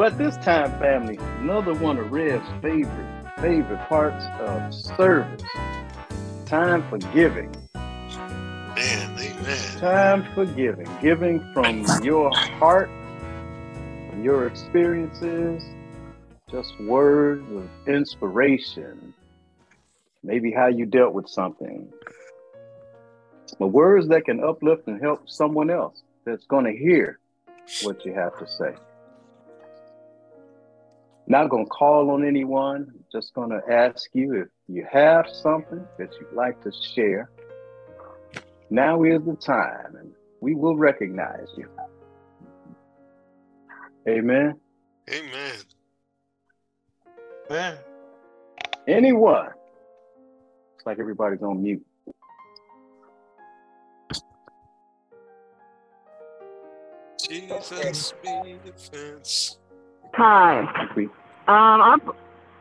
So at this time, family, another one of Rev's favorite favorite parts of service. Time for giving. Man, amen. Time for giving. Giving from your heart, from your experiences, just words of inspiration. Maybe how you dealt with something. But words that can uplift and help someone else that's going to hear what you have to say. Not going to call on anyone, just going to ask you if you have something that you'd like to share. Now is the time, and we will recognize you. Amen. Amen. Man. Anyone? It's like everybody's on mute. Jesus be defense. Hi. Um, I,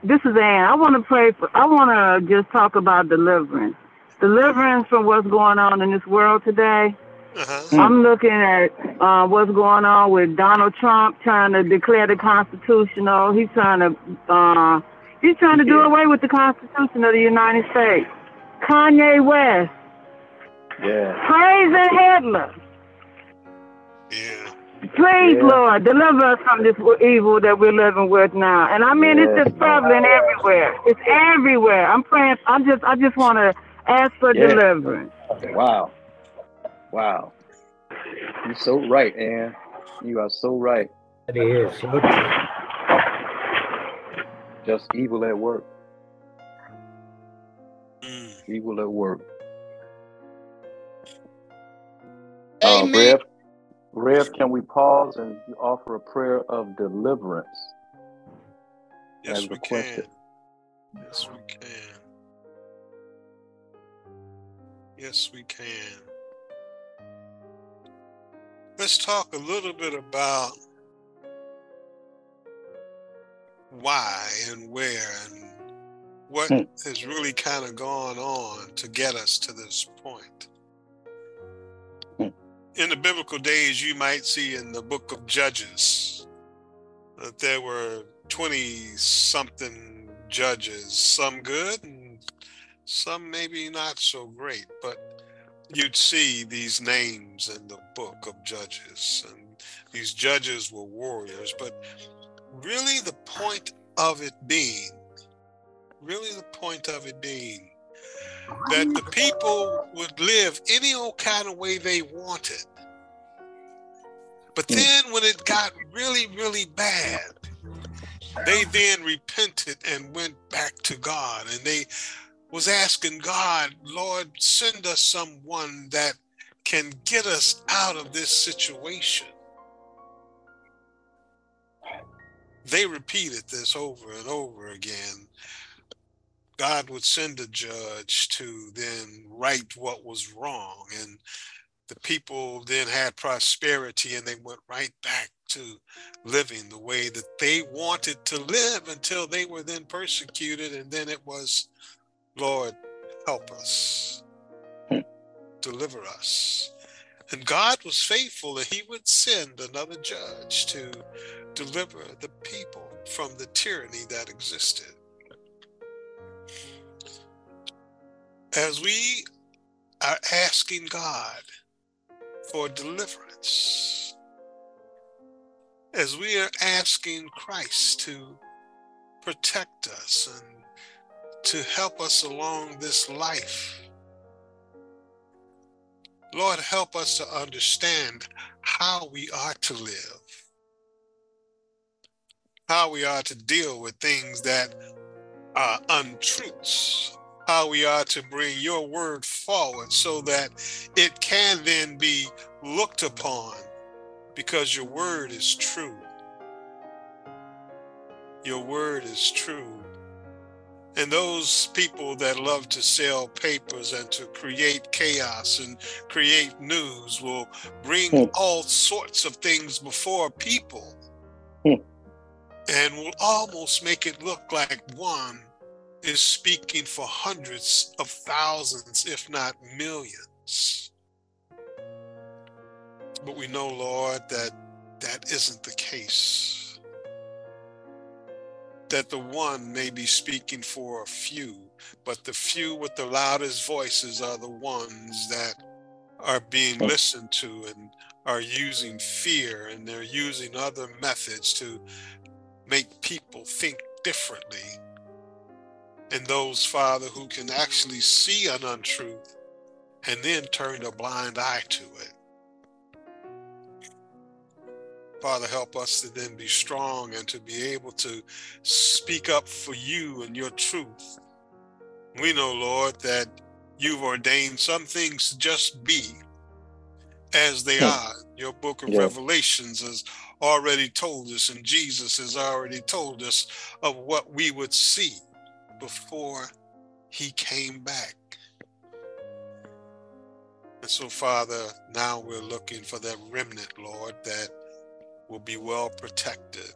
this is Ann. I want to pray for. I want to just talk about deliverance. Deliverance from what's going on in this world today. Uh-huh. I'm looking at uh, what's going on with Donald Trump trying to declare the constitutional. He's trying to. Uh, he's trying to do away with the Constitution of the United States. Kanye West Yeah. praising Hitler. Yeah. Please, Yeah. Lord, deliver us from this evil that we're living with now. And I mean, it's Yes, just prevalent everywhere. It's everywhere. I'm praying. I'm just, I just want to ask for Yeah. deliverance. Wow. Wow. You're so right, Ann. You are so right. It is. Look, Just evil at work. Mm. Evil at work. Uh, Amen. Rev, Rev, can we pause and offer a prayer of deliverance? Yes, we requested. can. Yes, we can. Yes, we can. Let's talk a little bit about why and where and what Hmm. has really kind of gone on to get us to this point. In the biblical days, you might see in the book of Judges that there were 20 something judges, some good and some maybe not so great, but you'd see these names in the book of Judges. And these judges were warriors, but really the point of it being, really the point of it being that the people would live any old kind of way they wanted. But Mm. then when it got really, really bad, they then repented and went back to God and they was asking God, Lord, send us someone that can get us out of this situation. They repeated this over and over again. God would send a judge to then right what was wrong. And the people then had prosperity and they went right back to living the way that they wanted to live until they were then persecuted. And then it was, Lord, help us, hmm. deliver us. And God was faithful that He would send another judge to deliver the people from the tyranny that existed. As we are asking God for deliverance, as we are asking Christ to protect us and to help us along this life. Lord, help us to understand how we are to live, how we are to deal with things that are untruths, how we are to bring your word forward so that it can then be looked upon because your word is true. Your word is true. And those people that love to sell papers and to create chaos and create news will bring Hmm. all sorts of things before people Hmm. and will almost make it look like one is speaking for hundreds of thousands, if not millions. But we know, Lord, that that isn't the case. that the one may be speaking for a few, but the few with the loudest voices are the ones that are being listened to and are using fear and they're using other methods to make people think differently. And those, Father, who can actually see an untruth and then turn a blind eye to it. Father, help us to then be strong and to be able to speak up for you and your truth. We know, Lord, that you've ordained some things to just be as they hmm. are. Your book of yeah. Revelations has already told us, and Jesus has already told us of what we would see before he came back. And so, Father, now we're looking for that remnant, Lord, that will be well protected,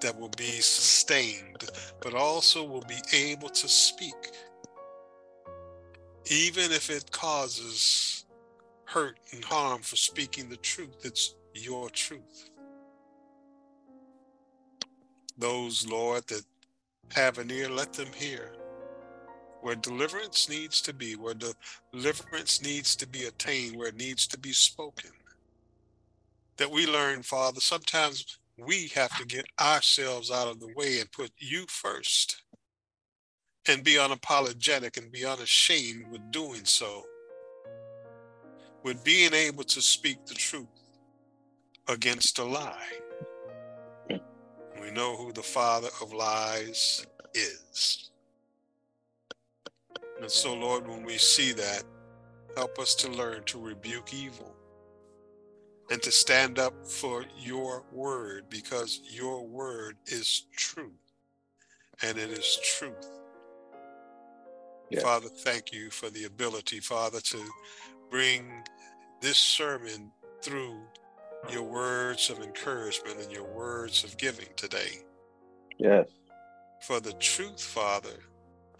that will be sustained, but also will be able to speak, even if it causes hurt and harm for speaking the truth. It's your truth. Those, Lord, that have an ear, let them hear. Where deliverance needs to be, where deliverance needs to be attained, where it needs to be spoken that we learn, Father, sometimes we have to get ourselves out of the way and put you first and be unapologetic and be unashamed with doing so, with being able to speak the truth against a lie. We know who the father of lies is. And so, Lord, when we see that, help us to learn to rebuke evil and to stand up for your word because your word is truth and it is truth. Yes. Father, thank you for the ability, Father, to bring this sermon through your words of encouragement and your words of giving today. Yes. For the truth, Father,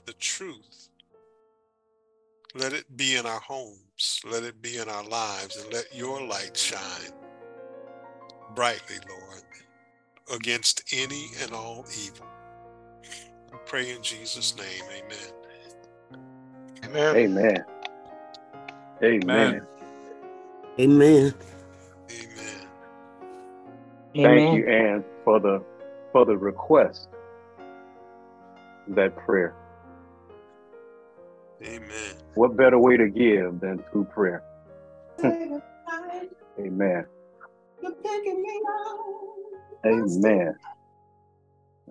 the truth let it be in our homes. Let it be in our lives. And let your light shine brightly, Lord, against any and all evil. We pray in Jesus' name. Amen. Amen. Amen. Amen. Amen. Amen. Thank you, Ann, for the for the request. That prayer. Amen. What better way to give than through prayer? Amen. You're taking me home. Amen.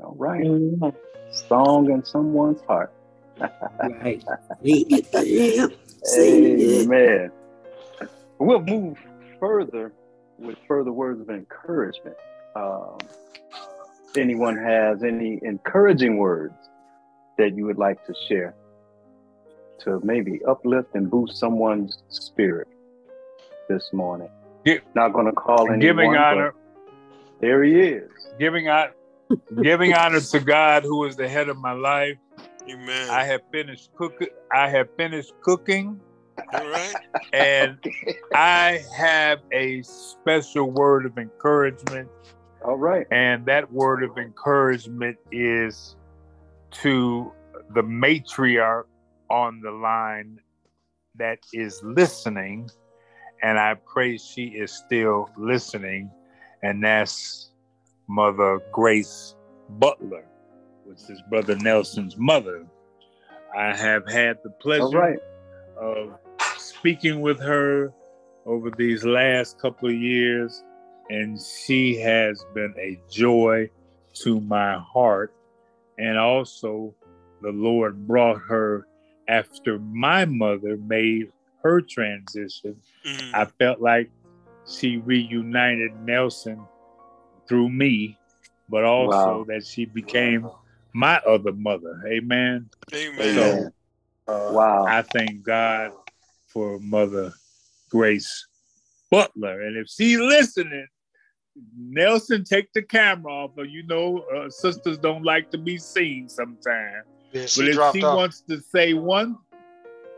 All right. Amen. Song in someone's heart. right. Amen. We'll move further with further words of encouragement. Um, anyone has any encouraging words that you would like to share? to maybe uplift and boost someone's spirit this morning. Get, Not going to call anyone. Giving honor. There he is. Giving honor, giving honor to God, who is the head of my life. Amen. I have finished cooking. I have finished cooking. All right. And okay. I have a special word of encouragement. All right. And that word of encouragement is to the matriarch on the line that is listening, and I pray she is still listening, and that's Mother Grace Butler, which is Brother Nelson's mother. I have had the pleasure right. of speaking with her over these last couple of years, and she has been a joy to my heart. And also, the Lord brought her after my mother made her transition, mm-hmm. I felt like she reunited Nelson through me, but also wow. that she became my other mother. Amen. Amen. So, uh, wow. I thank God for Mother Grace Butler. And if she's listening, Nelson, take the camera off. Or you know, uh, sisters don't like to be seen sometimes. Yeah, but if she off. wants to say one,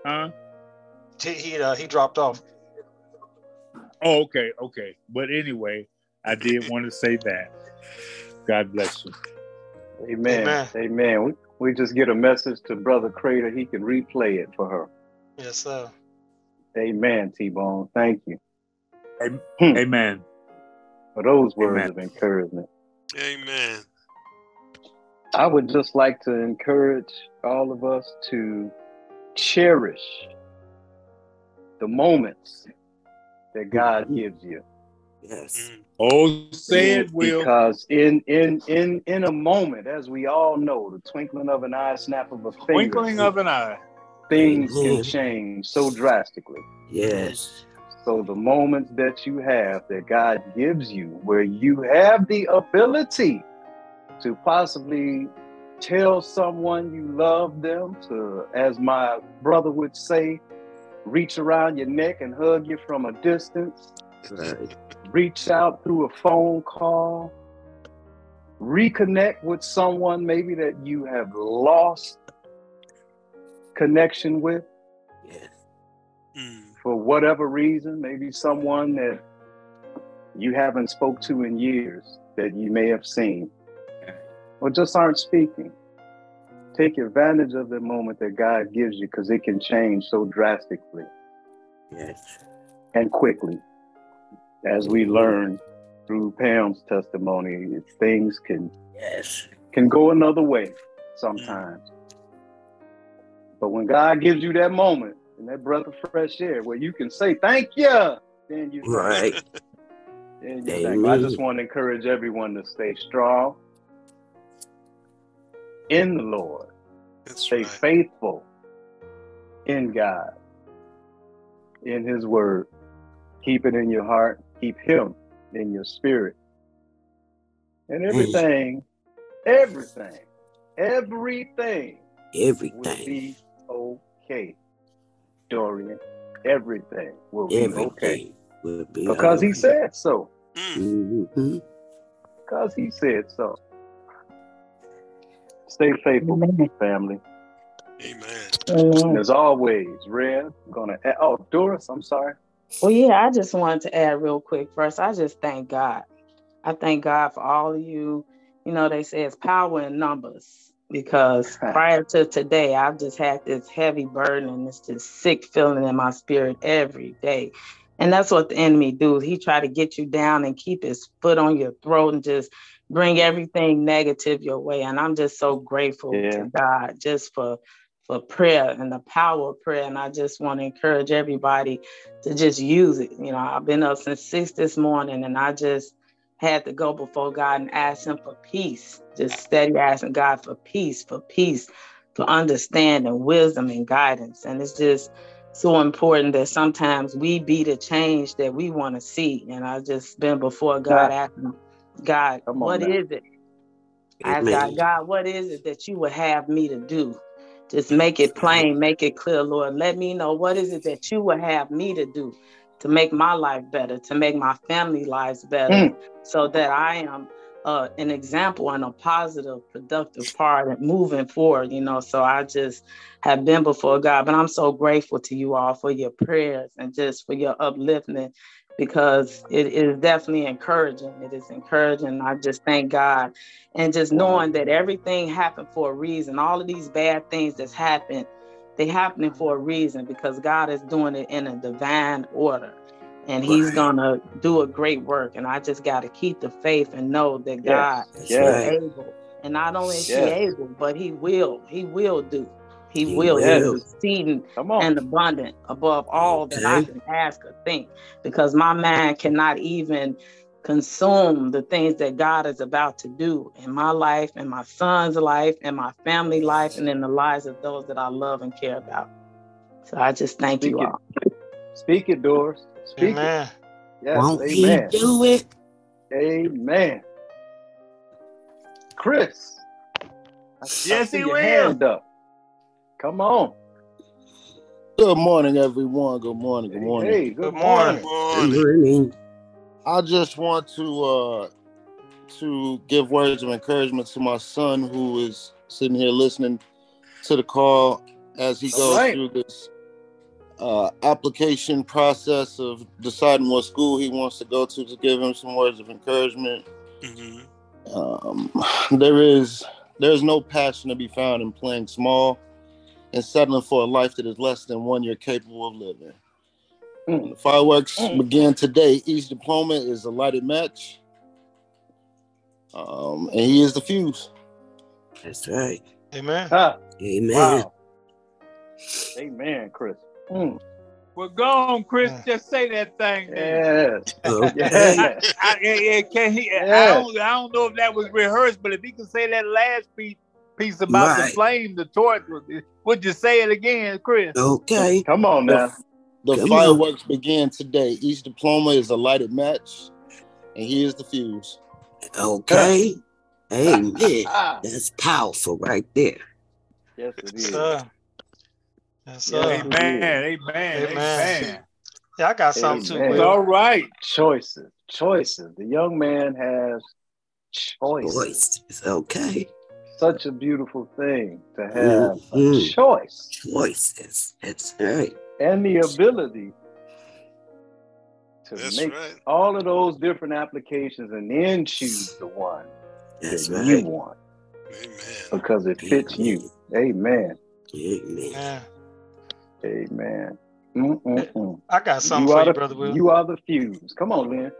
huh? He he, uh, he dropped off. Oh, okay, okay. But anyway, I did want to say that. God bless you. Amen. Amen. Amen. We, we just get a message to Brother Crater. He can replay it for her. Yes, sir. Amen, T Bone. Thank you Amen. for those words Amen. of encouragement. Amen. I would just like to encourage all of us to cherish the moments that God gives you. Yes. Mm. Oh, say it, Will. Because in in in in a moment, as we all know, the twinkling of an eye, snap of a finger, Twinkling of an eye. Things Amen. can change so drastically. Yes. So the moments that you have that God gives you, where you have the ability to possibly tell someone you love them, to, as my brother would say, reach around your neck and hug you from a distance, Right. reach out through a phone call, reconnect with someone maybe that you have lost connection with Yes. Mm. for whatever reason, maybe someone that you haven't spoke to in years that you may have seen or just aren't speaking. Take advantage of the moment that God gives you because it can change so drastically Yes. and quickly. As we learn through Pam's testimony, things can Yes. can go another way sometimes. But when God gives you that moment and that breath of fresh air where you can say thank you, then you Right. then you thank. I just want to encourage everyone to stay strong in the Lord, That's stay right. faithful in God, in His Word. Keep it in your heart. Keep Him in your spirit, and mm. everything, everything, everything will Everything. be okay, Dorian. Everything will be okay will be because He said so. Mm. Mhm. Because He said so. Stay faithful, family. Amen. And Amen. as always, Rev, I'm gonna. add- Oh, Doris, I'm sorry. Well, yeah, I just wanted to add real quick. First, I just thank God. I thank God for all of you. You know, they say it's power in numbers because prior to today, I've just had this heavy burden and this just sick feeling in my spirit every day. And that's what the enemy do. He try to get you down and keep his foot on your throat and just bring everything negative your way. And I'm just so grateful Yeah. to God just for for prayer and the power of prayer. And I just want to encourage everybody to just use it. You know, I've been up since six this morning and I just had to go before God and ask him for peace. Just steady asking God for peace, for peace, for understanding, wisdom, and guidance. And it's just so important that sometimes we be the change that we want to see. And I've just been before God asking God, Come what now. is it? I asked God, God, what is it that you would have me to do? Just make it plain, make it clear, Lord. Let me know what is it that you would have me to do to make my life better, to make my family lives better, Mm. so that I am uh, an example and a positive, productive part and moving forward, you know. So I just have been before God, but I'm so grateful to you all for your prayers and just for your upliftment because it is definitely encouraging. It is encouraging. I just thank God and just knowing that everything happened for a reason. All of these bad things that's happened, they happening mm-hmm. for a reason because God is doing it in a divine order. And he's Right. gonna do a great work. And I just gotta keep the faith and know that God Yes. That's Yes. able. And not only is Yes. he able, but he will. He will do. He, He will will. do exceeding and abundant above all that I can ask or think, because my mind cannot even consume the things that God is about to do in my life, in my son's life, in my family life, and in the lives of those that I love and care about. So I just thank Speak you it. all. Speak it, Doris. Speak it. Amen. Yes. Won't Amen. he do it? Amen. Chris. I, I Yes, see he your will. up. Come on. Good morning, everyone. Good morning. Good morning. Hey, good, Good morning. morning. Good morning. I just want to uh to give words of encouragement to my son who is sitting here listening to the call as he goes right. through this uh, application process of deciding what school he wants to go to. To give him some words of encouragement. hmm Um, there is there's no passion to be found in playing small and settling for a life that is less than one you're capable of living. Mm. The fireworks Mm. begin today. Each diploma is a lighted match. Um, and he is the fuse. That's right. Amen. Ah, Amen. wow. Amen, Chris. Mm. Well, go on, Chris. Mm. Just say that thing. then. Yes. Yes. I, yeah, yeah, can he? I, don't, I don't know if that was rehearsed, but if he can say that last piece, piece about the flame, the torch, would you say it again, Chris? Okay. Come on now. The Come fireworks begin today. Each diploma is a lighted match, and he is the fuse. Okay. Amen. That's powerful right there. yes, it Yes, is. sir. Yes, Yeah. sir. Amen. Amen. Amen. Amen. Yeah, I got something too. Amen. It's Will. all right. Choices. Choices. The young man has choices. Voice. It's okay. Such a beautiful thing to have a Mhm. choice Choices. That's right. And the ability to That's make right. all of those different applications and then choose the one That's that right. you want Amen. because it fits you. Amen. Amen. Amen. Mm-mm-mm. I got something You for you, the, brother Will. you are the fuse. Come on, Lynn.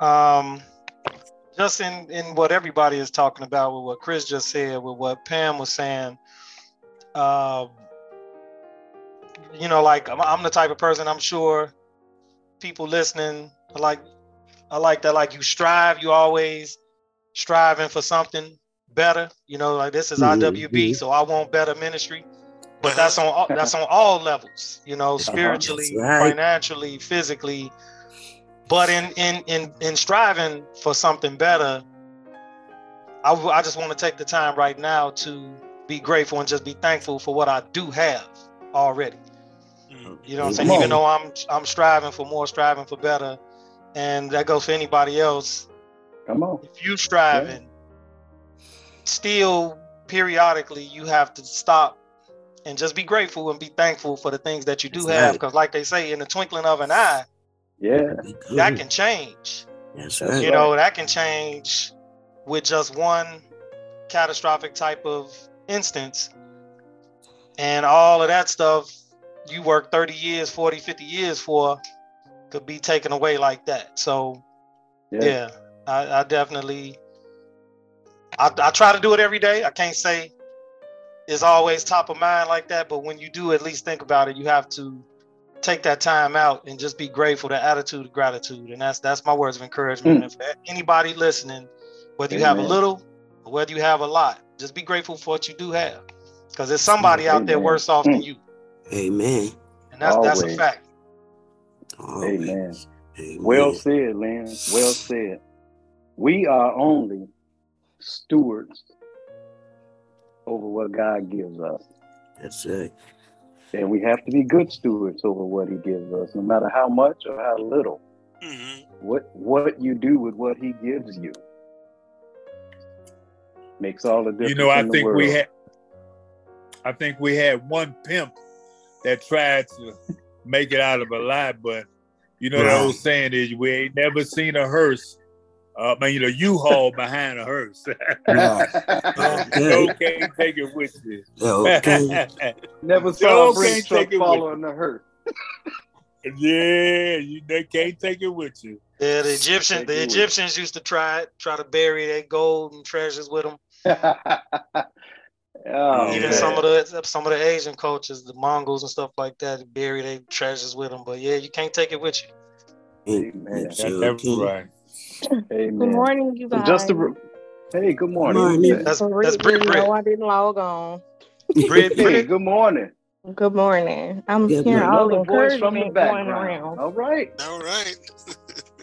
um just in in what everybody is talking about with what chris just said with what pam was saying um you know like I'm, I'm the type of person i'm sure people listening I like i like that like you strive you always striving for something better you know like this is Mhm, iwb mhm. so i want better ministry but that's on all, that's on all levels you know spiritually right. financially physically but in in in in striving for something better I, w- I just want to take the time right now to be grateful and just be thankful for what i do have already. Mm-hmm. you know what i'm saying even though i'm i'm striving for more striving for better and that goes for anybody else Come on. if you're striving still periodically you have to stop and just be grateful and be thankful for the things that you do That's have right. because like they say in the twinkling of an eye Yeah. that can change That's That's right. you know that can change with just one catastrophic type of instance and all of that stuff you work 30 years 40 50 years for could be taken away like that. So Yeah. yeah, I, I definitely I, I try to do it every day. I can't say it's always top of mind like that but when you do at least think about it you have to take that time out and just be grateful. The attitude of gratitude and that's that's my words of encouragement. Mm. and for anybody listening whether you have a little or whether you have a lot just be grateful for what you do have because there's somebody out there worse off than Mm. you Amen. and that's that's a Always. fact Always. Amen. Amen. Well said, Lynn. Well said. We are only stewards over what God gives us. That's right. And we have to be good stewards over what he gives us, no matter how much or how little. Mhm. What what you do with what he gives you makes all the difference. You know, I in the think we had, I think we had one pimp that tried to make it out of a lie, but you know the Right. old saying is we ain't never seen a hearse. Uh, I mean, you know, U-Haul behind a hearse. Right. no Okay. can't take it with you. Okay. Never saw Joe a brick can't truck take it following the hearse. yeah, you they can't take it with you. yeah the egyptians the egyptians used to try it try to bury their gold and treasures with them oh, Even Yeah. some of the some of the Asian cultures, the Mongols and stuff like that, bury their treasures with them. But yeah, you can't take it with you. Amen. That's, Sure that's can. right. Amen. Good morning, you guys. just to, hey, good morning. Morning. That's For that's Brit Brit. know I didn't log on. Brit Hey, good morning. Good morning. I'm Good hearing all the Another voice from the encouragement going around. All right, All right.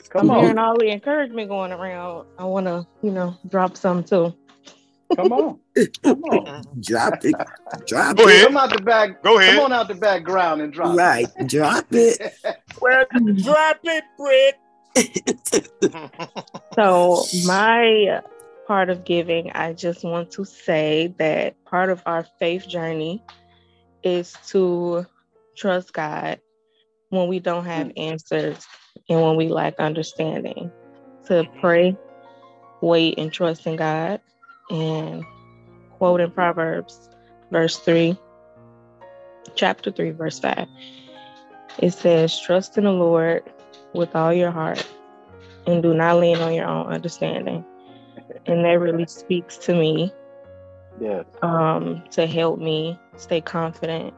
come I'm hearing on, all the encouragement going around. I want to, you know, drop some too. Come on, come on. Drop it. Drop Go it. ahead. Come out the back. Go ahead. Come on out the background and drop. it. Right. Drop it. Well, drop it, Britt. So, my part of giving, I just want to say that part of our faith journey is to trust God when we don't have mm. answers and when we lack understanding, to pray, wait, and trust in God, and quote in Proverbs, verse 3, chapter 3, verse 5. It says, Trust in the Lord with all your heart and do not lean on your own understanding. And that really speaks to me Yes. um, to help me stay confident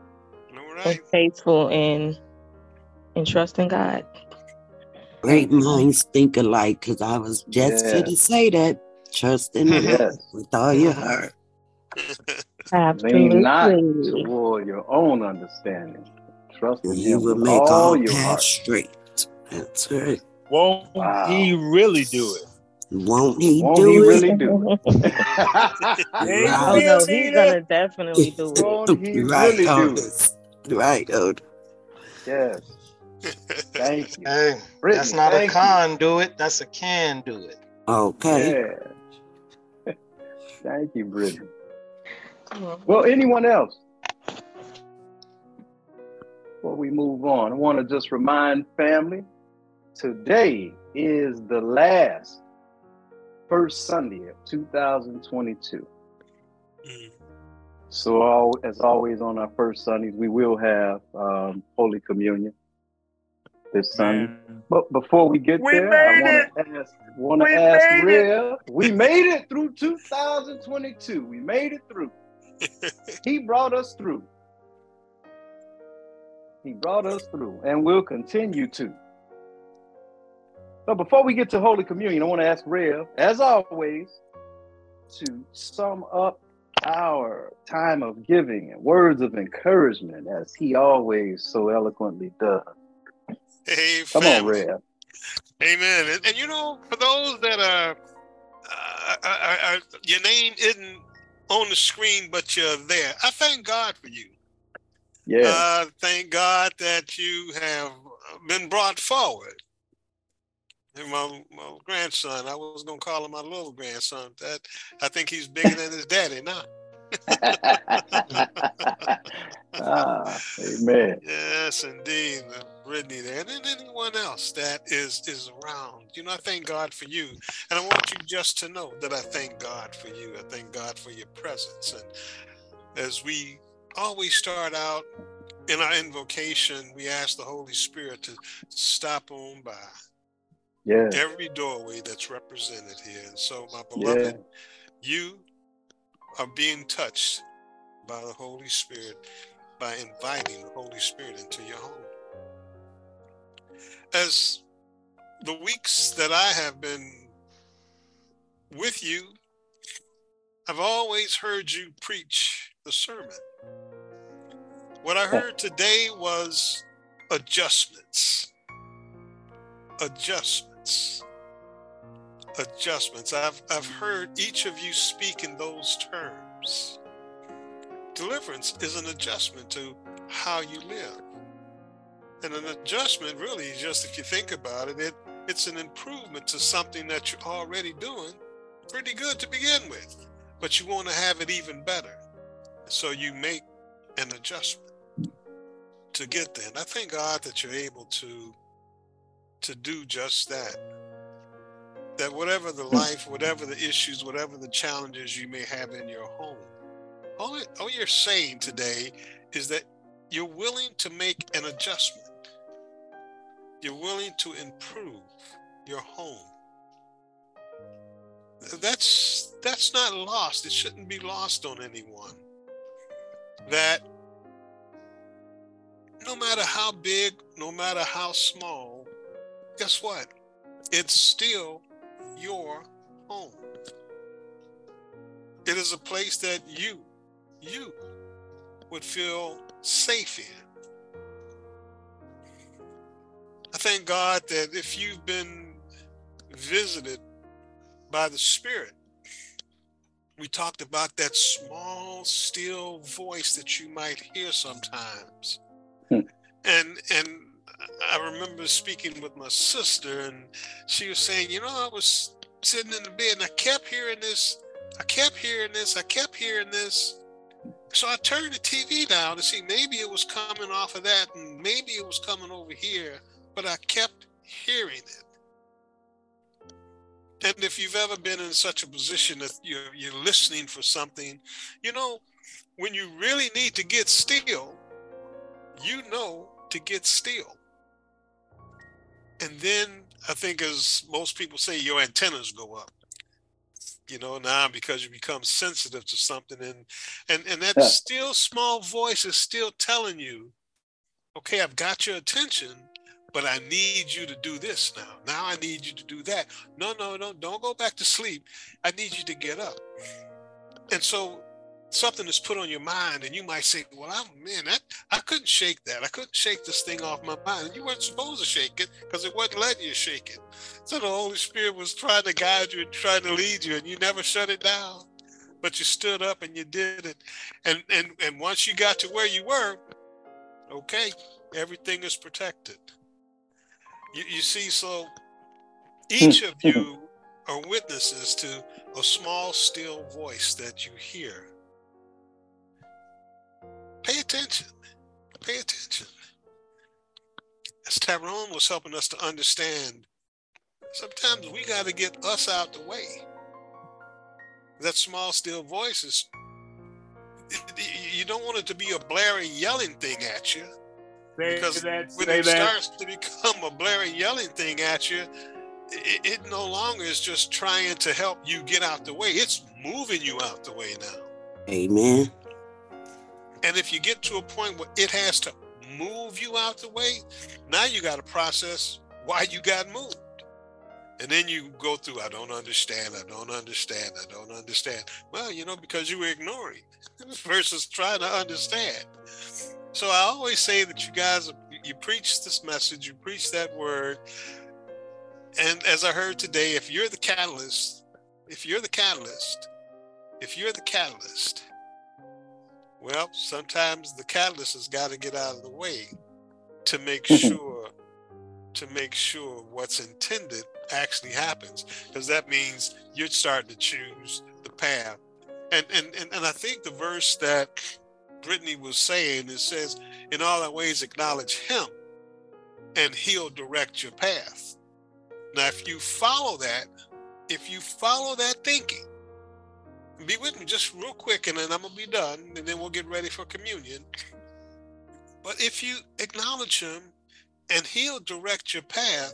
All and right. faithful in in trusting God. Great minds think alike, because I was just Yeah. going to say that. Trust in the Lord Yes. with all your heart. Absolutely. Lean not Absolutely. toward your own understanding. Trust in You Him will with make all all your heart. straight. That's right. Won't Wow. he really do it? Won't he Won't do he it? really do it? Ain't Oh no, he's gonna definitely do it. Won't he right, really do it? Right, Otis. Yes. Thank you. Hey, Brittany, that's not a thank you. con do it. That's a can do it. Okay. Yeah. Thank you, Brittany. Well, anyone else? Before we move on, I want to just remind family today is the last first Sunday of 2022. Mm. So, as always, on our first Sundays, we will have um, Holy Communion this Sunday. Man. But before we get We there, I want to ask, want to We ask made it. Real. We made it through 2022. We made it through. he brought us through. He brought us through, and will continue to. So before we get to Holy Communion, I want to ask Rev, as always, to sum up our time of giving and words of encouragement, as he always so eloquently does. Hey, Come on. Rev. Amen. And, and you know, for those that are, uh, I, I, I, your name isn't on the screen, but you're there. I thank God for you. Yeah. Uh, thank God that you have been brought forward. And my, my grandson, I was gonna call him my little grandson. That I think he's bigger than his daddy now. ah, amen. Yes, indeed, Brittany there, and then anyone else that is is around. You know, I thank God for you, and I want you just to know that I thank God for you. I thank God for your presence, and as we always start out in our invocation, we ask the Holy Spirit to stop on by Yeah. every doorway that's represented here. And so, my Yeah. beloved, you are being touched by the Holy Spirit by inviting the Holy Spirit into your home. As the weeks that I have been with you, I've always heard you preach the sermon. What I heard today was adjustments. Adjustments. Adjustments. I've, I've heard each of you speak in those terms. Deliverance is an adjustment to how you live. And an adjustment really just if you think about it, it it's an improvement to something that you're already doing pretty good to begin with. But you want to have it even better. So you make an adjustment to get there. And I thank God that you're able to to do just that. That whatever the life, whatever the issues, whatever the challenges you may have in your home, all, all you're saying today is that you're willing to make an adjustment. You're willing to improve your home. That's that's not lost. It shouldn't be lost on anyone. That no matter how big, no matter how small, guess what? It's still your home. It is a place that you, you would feel safe in. I thank God that if you've been visited by the Spirit, we talked about that small, still voice that you might hear sometimes. Hmm. And and I remember speaking with my sister, and she was saying, you know, I was sitting in the bed and I kept hearing this, I kept hearing this, I kept hearing this. So I turned the TV down to see maybe it was coming off of that, and maybe it was coming over here, but I kept hearing it. And if you've ever been in such a position that you're, you're listening for something, you know, when you really need to get still, you know to get still. And then I think, as most people say, your antennas go up. You know, now because you become sensitive to something, and and and that Yeah. still small voice is still telling you, okay, I've got your attention, but I need you to do this now. Now I need you to do that. No, no, no, don't go back to sleep. I need you to get up. And so something is put on your mind, and you might say, Well, I'm man, that I couldn't shake that. I couldn't shake this thing off my mind. And you weren't supposed to shake it because it wasn't letting you shake it. So the Holy Spirit was trying to guide you and trying to lead you, and you never shut it down. But you stood up and you did it. And and and once you got to where you were, okay, everything is protected. You, you see, so hmm. each of hmm. you are witnesses to a small, still voice that you hear. Pay attention. Pay attention. As Tyrone was helping us to understand, sometimes we got to get us out the way. That small, still voice is, you don't want it to be a blaring, yelling thing at you Say because that. when it that. starts to become a blaring yelling thing at you it, it no longer is just trying to help you get out the way it's moving you out the way now Amen. and if you get to a point where it has to move you out the way now you got to process why you got moved and then you go through i don't understand i don't understand i don't understand well you know because you were ignoring versus trying to understand so I always say that you guys, you preach this message, you preach that word. And as I heard today, if you're the catalyst, if you're the catalyst, if you're the catalyst, well, sometimes the catalyst has got to get out of the way to make mm-hmm. sure, to make sure what's intended actually happens. Because that means you're starting to choose the path. And, and, and, and I think the verse that Brittany was saying, it says, in all our ways acknowledge him and he'll direct your path. Now, if you follow that, if you follow that thinking, be with me just real quick and then I'm gonna be done and then we'll get ready for communion. But if you acknowledge him and he'll direct your path,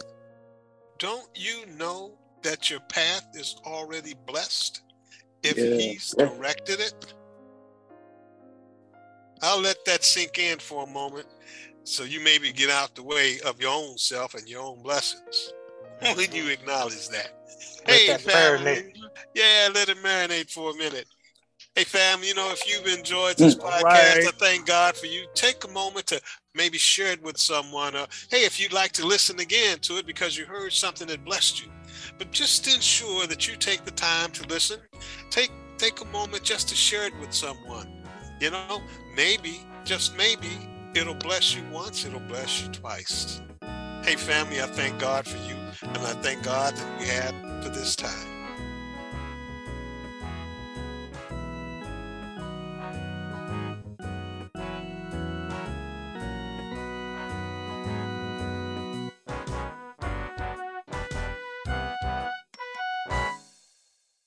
don't you know that your path is already blessed if Yeah. he's directed it? I'll let that sink in for a moment so you maybe get out the way of your own self and your own blessings when you acknowledge that. Let hey, that family. marinate. Yeah, let it marinate for a minute. Hey, fam, you know, if you've enjoyed mm, this podcast, right. I thank God for you. Take a moment to maybe share it with someone. Or, hey, if you'd like to listen again to it because you heard something that blessed you. But just ensure that you take the time to listen. Take take a moment just to share it with someone. You know, maybe, just maybe, it'll bless you once, it'll bless you twice. Hey, family, I thank God for you, and I thank God that we had for this time.